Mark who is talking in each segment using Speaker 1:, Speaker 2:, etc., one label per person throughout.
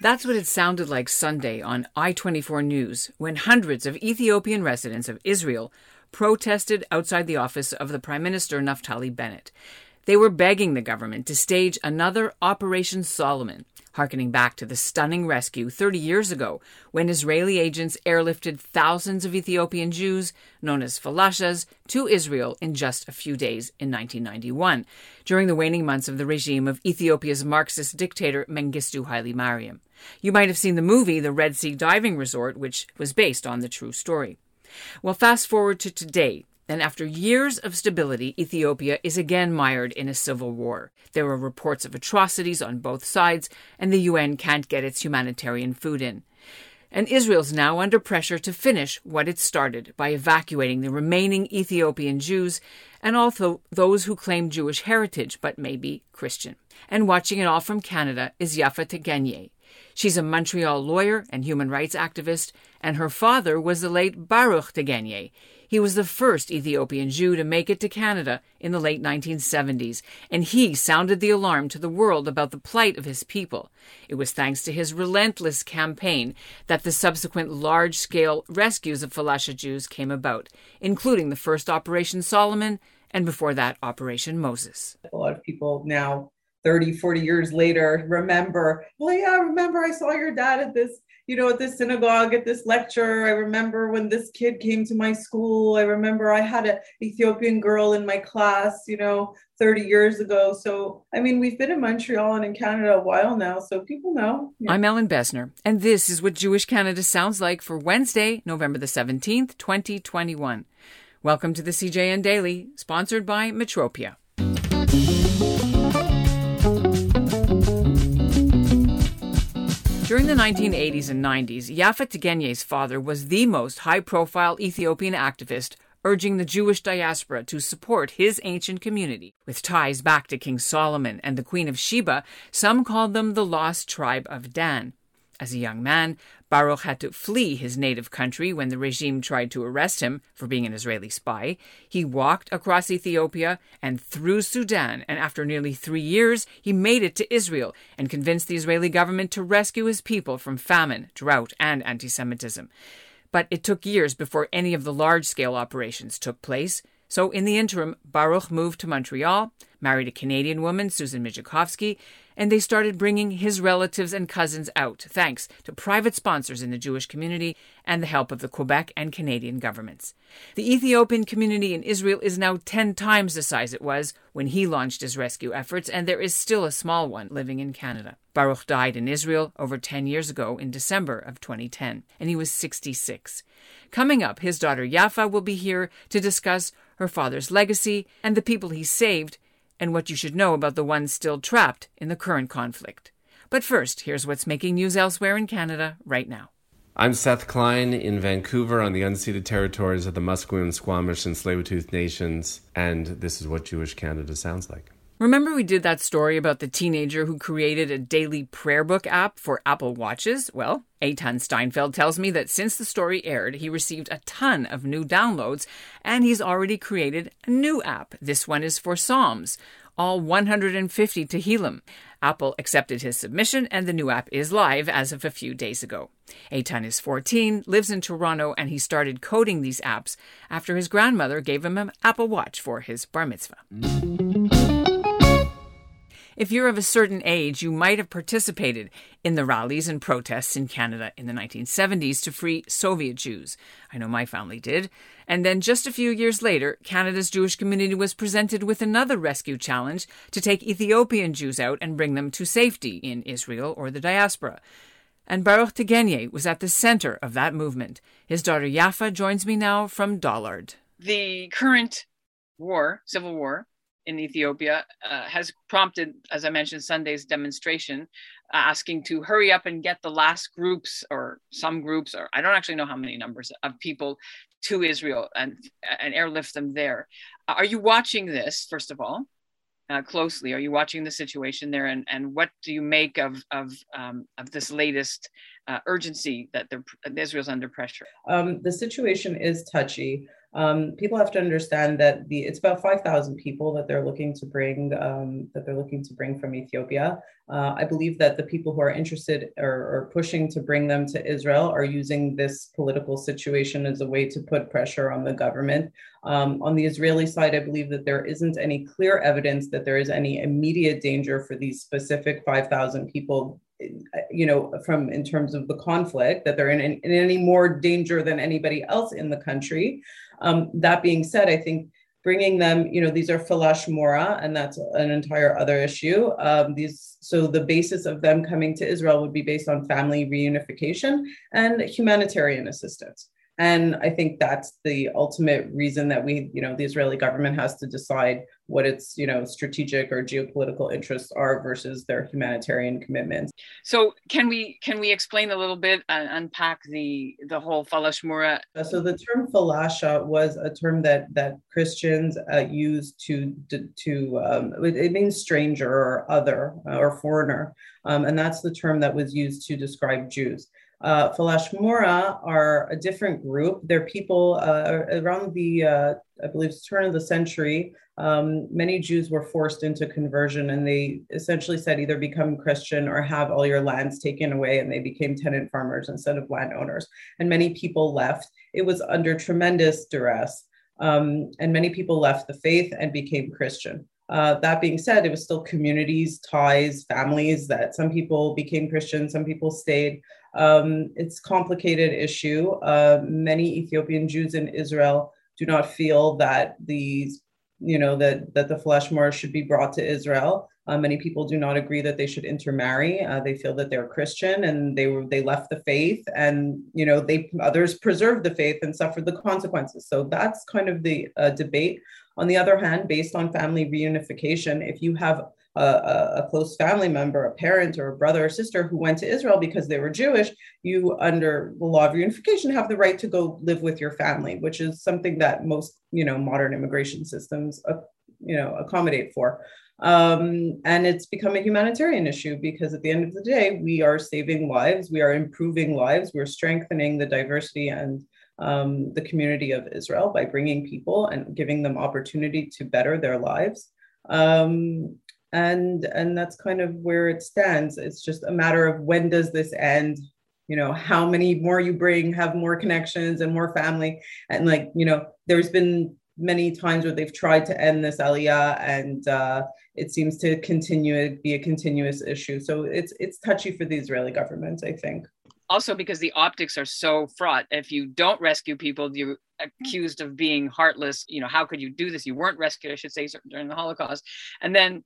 Speaker 1: That's what it sounded like Sunday on I 24 News when hundreds of Ethiopian residents of Israel protested outside the office of the Prime Minister Naftali Bennett. They were begging the government to stage another Operation Solomon, harkening back to the stunning rescue 30 years ago when Israeli agents airlifted thousands of Ethiopian Jews, known as falashas, to Israel in just a few days in 1991, during the waning months of the regime of Ethiopia's Marxist dictator Mengistu Haile Mariam. You might have seen the movie The Red Sea Diving Resort, which was based on the true story. Well, fast forward to today, and after years of stability, Ethiopia is again mired in a civil war. There are reports of atrocities on both sides, and the UN can't get its humanitarian food in. And Israel's now under pressure to finish what it started by evacuating the remaining Ethiopian Jews and also those who claim Jewish heritage but may be Christian. And watching it all from Canada is Yaffa Tegegne. She's a Montreal lawyer and human rights activist, and her father was the late Baruch Tegegne. He was the first Ethiopian Jew to make it to Canada in the late 1970s, and he sounded the alarm to the world about the plight of his people. It was thanks to his relentless campaign that the subsequent large scale rescues of Falasha Jews came about, including the first Operation Solomon and before that Operation Moses.
Speaker 2: A lot of people now 30 40 years later remember well yeah remember i saw your dad at this you know, at this synagogue, at this lecture. I remember when this kid came to my school. I remember I had an Ethiopian girl in my class, you know, 30 years ago. So, I mean, we've been in Montreal and in Canada a while now, so people know.
Speaker 1: Yeah. I'm Ellin Bessner, and this is what Jewish Canada sounds like for Wednesday, November the 17th, 2021. Welcome to the CJN Daily, sponsored by Metropia. During the 1980s and 90s, Yaffa Tegegne's father was the most high profile Ethiopian activist urging the Jewish diaspora to support his ancient community. With ties back to King Solomon and the Queen of Sheba, some called them the lost tribe of Dan. As a young man, Baruch had to flee his native country when the regime tried to arrest him for being an Israeli spy. He walked across Ethiopia and through Sudan, and after nearly three years, he made it to Israel and convinced the Israeli government to rescue his people from famine, drought, and anti Semitism. But it took years before any of the large scale operations took place. So, in the interim, Baruch moved to Montreal, married a Canadian woman, Susan Mijakovsky, and they started bringing his relatives and cousins out, thanks to private sponsors in the Jewish community and the help of the Quebec and Canadian governments. The Ethiopian community in Israel is now 10 times the size it was when he launched his rescue efforts, and there is still a small one living in Canada. Baruch died in Israel over 10 years ago in December of 2010, and he was 66. Coming up, his daughter Yaffa will be here to discuss her father's legacy and the people he saved and what you should know about the ones still trapped in the current conflict. But first, here's what's making news elsewhere in Canada right now.
Speaker 3: I'm Seth Klein in Vancouver on the unceded territories of the Musqueam, Squamish, and Tsleil-Waututh nations, and this is what Jewish Canada sounds like.
Speaker 1: Remember, we did that story about the teenager who created a daily prayer book app for Apple Watches? Well, Eitan Steinfeld tells me that since the story aired, he received a ton of new downloads, and he's already created a new app. This one is for Psalms, all 150 to Tehillim. Apple accepted his submission, and the new app is live as of a few days ago. Eitan is 14, lives in Toronto, and he started coding these apps after his grandmother gave him an Apple Watch for his bar mitzvah. If you're of a certain age, you might have participated in the rallies and protests in Canada in the 1970s to free Soviet Jews. I know my family did. And then just a few years later, Canada's Jewish community was presented with another rescue challenge to take Ethiopian Jews out and bring them to safety in Israel or the diaspora. And Baruch Tegegne was at the center of that movement. His daughter Yaffa joins me now from Dollard.
Speaker 4: The current war, civil war, in Ethiopia uh, has prompted, as I mentioned, Sunday's demonstration, uh, asking to hurry up and get the last groups or some groups, or I don't actually know how many numbers of people to Israel and, and airlift them there. Uh, are you watching this, first of all? uh, closely. Are you watching the situation there, and, and what do you make of of um, of this latest uh, urgency that the, Israel's under pressure?
Speaker 2: Um, the situation is touchy. Um, people have to understand that the it's about 5,000 people that they're looking to bring um, that they're looking to bring from Ethiopia. Uh, I believe that the people who are interested or, or, pushing to bring them to Israel are using this political situation as a way to put pressure on the government. Um, on the Israeli side, I believe that there isn't any clear evidence that there is any immediate danger for these specific 5,000 people you know from in terms of the conflict that they're in, in, in any more danger than anybody else in the country um, that being said, I think bringing them, you know, these are falash mura, and that's an entire other issue. Um, these, so the basis of them coming to Israel would be based on family reunification and humanitarian assistance. And I think that's the ultimate reason that we, you know, the Israeli government has to decide what its, you know, strategic or geopolitical interests are versus their humanitarian commitments.
Speaker 4: So can we can we explain a little bit and unpack the the whole falashmura?
Speaker 2: So the term falasha was a term that that Christians uh, used to to um, it means stranger or other uh, or foreigner, um, and that's the term that was used to describe Jews. Uh, Falash Mura are a different group. They're people uh, around the, uh, I believe, turn of the century. Um, many Jews were forced into conversion, and they essentially said either become Christian or have all your lands taken away, and they became tenant farmers instead of landowners. And many people left. It was under tremendous duress, um, and many people left the faith and became Christian. Uh, that being said, it was still communities, ties, families that some people became Christian, some people stayed. Um, it's complicated issue. Uh, many Ethiopian Jews in Israel do not feel that these, you know, that that the Falashmura should be brought to Israel. Uh, many people do not agree that they should intermarry. Uh, they feel that they're Christian and they were they left the faith, and you know they others preserved the faith and suffered the consequences. So that's kind of the uh, debate. On the other hand, based on family reunification, if you have a, a, close family member, a parent or a brother or sister who went to Israel because they were Jewish, you, under the law of reunification, have the right to go live with your family, which is something that most, you know, modern immigration systems, uh, you know, accommodate for. Um, and it's become a humanitarian issue because at the end of the day, we are saving lives, we are improving lives, we're strengthening the diversity and um, the community of Israel by bringing people and giving them opportunity to better their lives. Um, and and that's kind of where it stands. It's just a matter of when does this end? You know how many more you bring have more connections and more family. And like you know there's been many times where they've tried to end this aliyah and uh, it seems to continue to be a continuous issue. So it's it's touchy for the israeli government i think
Speaker 4: also because the optics are so fraught. If you don't rescue people you're accused of being heartless. You know how could you do this? You weren't rescued i should say during the holocaust. And then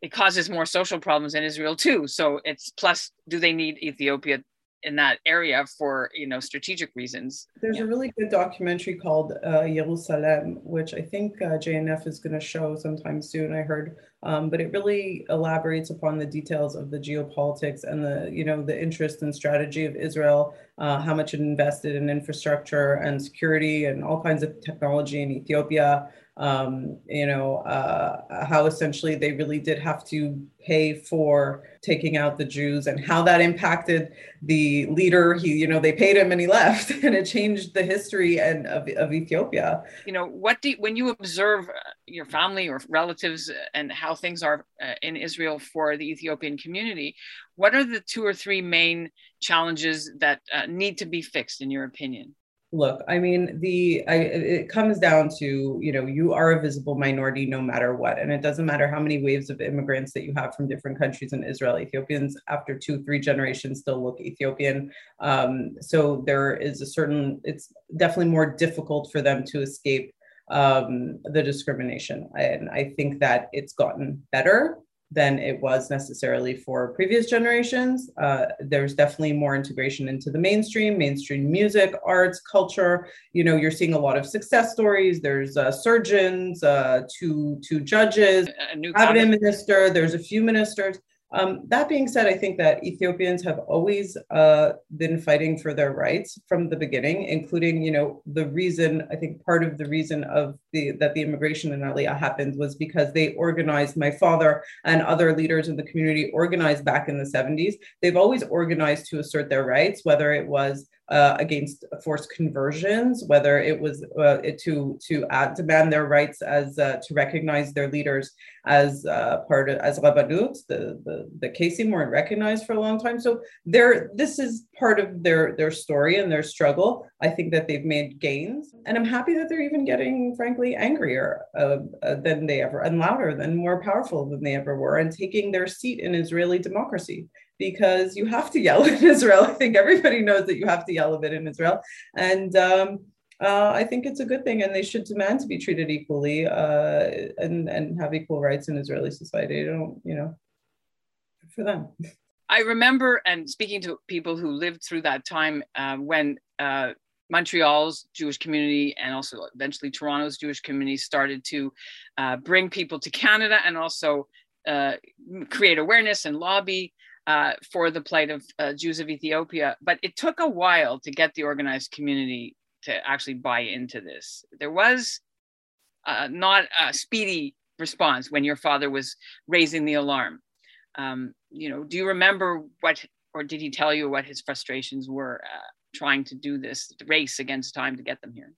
Speaker 4: it causes more social problems in Israel too. So it's plus, do they need Ethiopia in that area for you know strategic reasons?
Speaker 2: There's yeah. a really good documentary called uh, Jerusalem, which I think uh, JNF is going to show sometime soon. I heard, um, but it really elaborates upon the details of the geopolitics and the you know the interest and strategy of Israel, uh, how much it invested in infrastructure and security and all kinds of technology in Ethiopia um, you know, uh, how essentially they really did have to pay for taking out the Jews and how that impacted the leader. He, you know, they paid him and he left, and it changed the history and of, of Ethiopia.
Speaker 4: You know, what do when you observe uh, your family or relatives and how things are uh, in Israel for the Ethiopian community? What are the two or three main challenges that uh, need to be fixed, in your opinion?
Speaker 2: Look i mean the I, it comes down to you know you are a visible minority no matter what and it doesn't matter how many waves of immigrants that you have from different countries in israel. Ethiopians after two three generations still look ethiopian. Um, so there is a certain it's definitely more difficult for them to escape um, the discrimination and i think that it's gotten better than it was necessarily for previous generations. Uh, there's definitely more integration into the mainstream, mainstream music, arts, culture. You know, you're seeing a lot of success stories. There's uh, surgeons, uh, two two judges, a new cabinet minister. There's a few ministers. Um, that being said, I think that Ethiopians have always uh, been fighting for their rights from the beginning, including, you know, the reason I think part of the reason of the that the immigration in Aliyah happened was because they organized. My father and other leaders in the community organized back in the 70s. They've always organized to assert their rights, whether it was uh, against forced conversions, whether it was uh, to to add, demand their rights as uh, to recognize their leaders as uh, part of as Rabbanut, the the the Kesim weren't recognized for a long time. So there, this is part of their their story and their struggle. I think that they've made gains, and I'm happy that they're even getting, frankly, angrier uh, uh, than they ever and louder than more powerful than they ever were, and taking their seat in Israeli democracy because you have to yell in Israel. I think everybody knows that you have to yell a bit in Israel. And um, uh, I think it's a good thing, and they should demand to be treated equally uh, and and have equal rights in Israeli society. I don't, you know, for them.
Speaker 4: I remember, and speaking to people who lived through that time uh, when uh, Montreal's Jewish community and also eventually Toronto's Jewish community started to uh, bring people to Canada and also uh, create awareness and lobby uh, for the plight of uh, Jews of Ethiopia. But it took a while to get the organized community to actually buy into this. There was uh, not a speedy response when your father was raising the alarm. Um, you know, do you remember what, or did he tell you what his frustrations were uh, trying to do this race against time to get them here?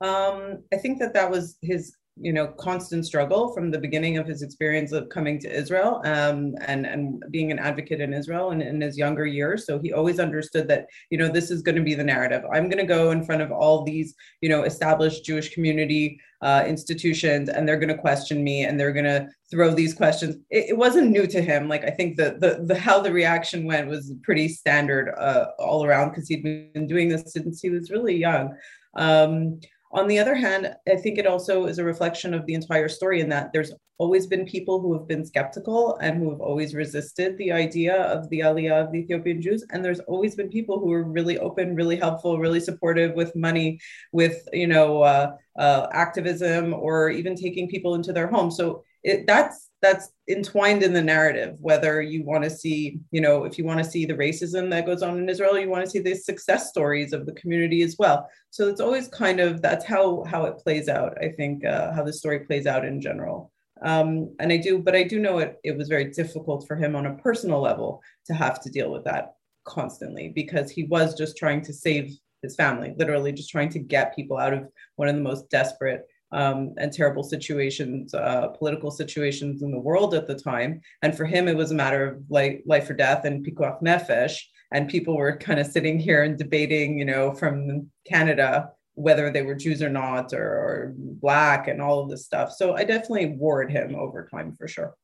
Speaker 2: Um, I think that that was his you know constant struggle from the beginning of his experience of coming to Israel um, and and being an advocate in Israel and in his younger years. So he always understood that you know this is going to be the narrative. I'm going to go in front of all these you know established Jewish community uh, institutions and they're going to question me and they're going to throw these questions. It, it, wasn't new to him. Like I think the the, the how the reaction went was pretty standard uh, all around because he'd been doing this since he was really young. Um, on the other hand, I think it also is a reflection of the entire story in that there's always been people who have been skeptical and who have always resisted the idea of the Aliyah of the Ethiopian Jews. And there's always been people who are really open, really helpful, really supportive with money, with, you know, uh, uh, activism, or even taking people into their home. So it, that's that's entwined in the narrative whether you want to see you know if you want to see the racism that goes on in israel you want to see the success stories of the community as well. So it's always kind of that's how how it plays out i think uh, how the story plays out in general. Um, and i do but i do know it it was very difficult for him on a personal level to have to deal with that constantly because he was just trying to save his family literally just trying to get people out of one of the most desperate um, and terrible situations, uh, political situations in the world at the time. And for him, it was a matter of like life or death and pikuach nefesh. And people were kind of sitting here and debating, you know, from Canada whether they were Jews or not, or, or black, and all of this stuff. So I definitely warred him over time for sure.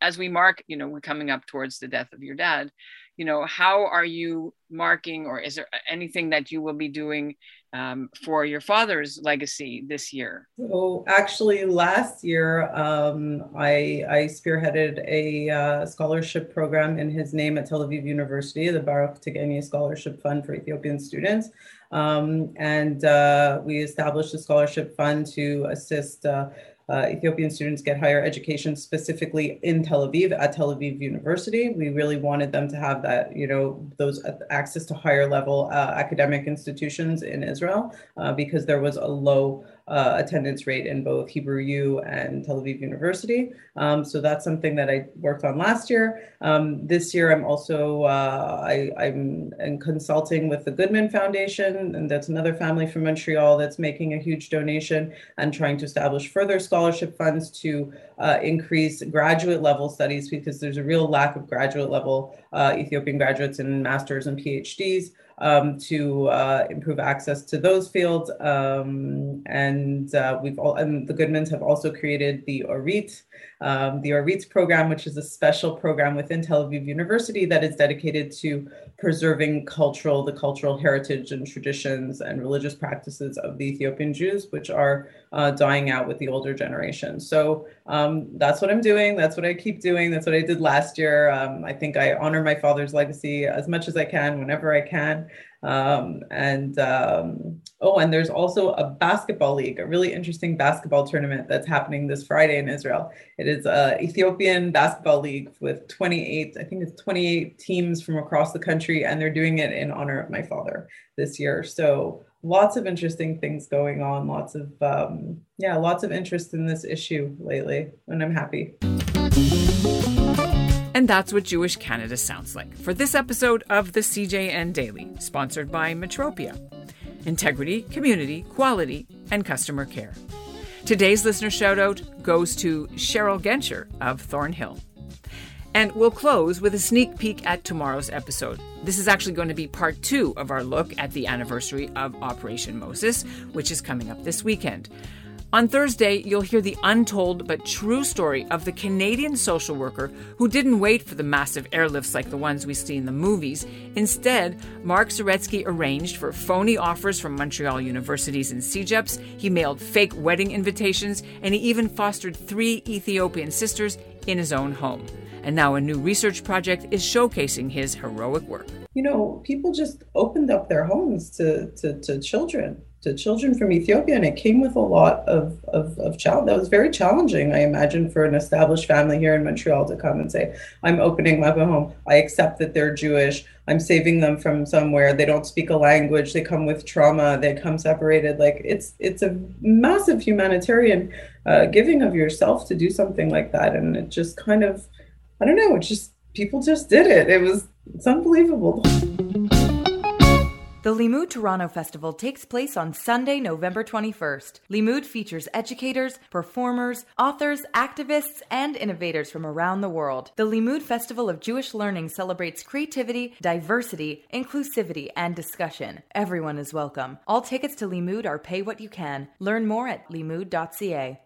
Speaker 4: As we mark, you know, we're coming up towards the death of your dad you know how are you marking or is there anything that you will be doing um, for your father's legacy this year?
Speaker 2: So actually last year um, I, I, spearheaded a uh, scholarship program in his name at tel aviv university the baruch tegegne scholarship fund for ethiopian students. Um, and uh, we established a scholarship fund to assist uh, uh, Ethiopian students get higher education specifically in Tel Aviv at Tel Aviv University. We really wanted them to have that, you know, those access to higher level uh, academic institutions in Israel uh, because there was a low uh, attendance rate in both Hebrew U and Tel Aviv University. Um, so that's something that I worked on last year. Um, this year, I'm also uh, I, am consulting with the Goodman Foundation, and that's another family from Montreal that's making a huge donation and trying to establish further scholarship funds to uh, increase graduate level studies because there's a real lack of graduate level uh, Ethiopian graduates and masters and PhDs um, to uh, improve access to those fields. Um, and uh, we've all, and the Goodmans have also created the Orit, um, the Orit program, which is a special program within Tel Aviv University that is dedicated to preserving cultural, the cultural heritage and traditions and religious practices of the Ethiopian Jews, which are uh, dying out with the older generation. So um, that's what I'm doing. That's what I keep doing. That's what I did last year. Um, I think I honor my father's legacy as much as I can, whenever I can. Um, and um, oh, and there's also a basketball league, a really interesting basketball tournament that's happening this Friday in Israel. It is a Ethiopian basketball league with 28, I think it's 28 teams from across the country, and they're doing it in honor of my father this year. So lots of interesting things going on. Lots of um, yeah, lots of interest in this issue lately, and I'm happy.
Speaker 1: And that's what Jewish Canada sounds like for this episode of the CJN Daily, sponsored by Metropia. Integrity, community, quality, and customer care. Today's listener shoutout goes to Cheryl Genscher of Thornhill. And we'll close with a sneak peek at tomorrow's episode. This is actually going to be part two of our look at the anniversary of Operation Moses, which is coming up this weekend. On Thursday, you'll hear the untold but true story of the Canadian social worker who didn't wait for the massive airlifts like the ones we see in the movies. Instead, Mark Zaretsky arranged for phony offers from Montreal universities and CEGEPs. He mailed fake wedding invitations, and he even fostered three Ethiopian sisters in his own home. And now a new research project is showcasing his heroic work.
Speaker 2: You know, people just opened up their homes to, to, to children to children from Ethiopia, and it came with a lot of of, of challenge. That was very challenging, I imagine, for an established family here in Montreal to come and say, "I'm opening my home. I accept that they're Jewish. I'm saving them from somewhere. They don't speak a language. They come with trauma. They come separated. Like it's it's a massive humanitarian uh, giving of yourself to do something like that, and it just kind of, I don't know, it just people just did it. It was it's unbelievable.
Speaker 5: The Limud Toronto Festival takes place on Sunday, November 21st. Limud features educators, performers, authors, activists, and innovators from around the world. The Limud Festival of Jewish Learning celebrates creativity, diversity, inclusivity, and discussion. Everyone is welcome. All tickets to Limud are pay what you can. Learn more at limud.ca.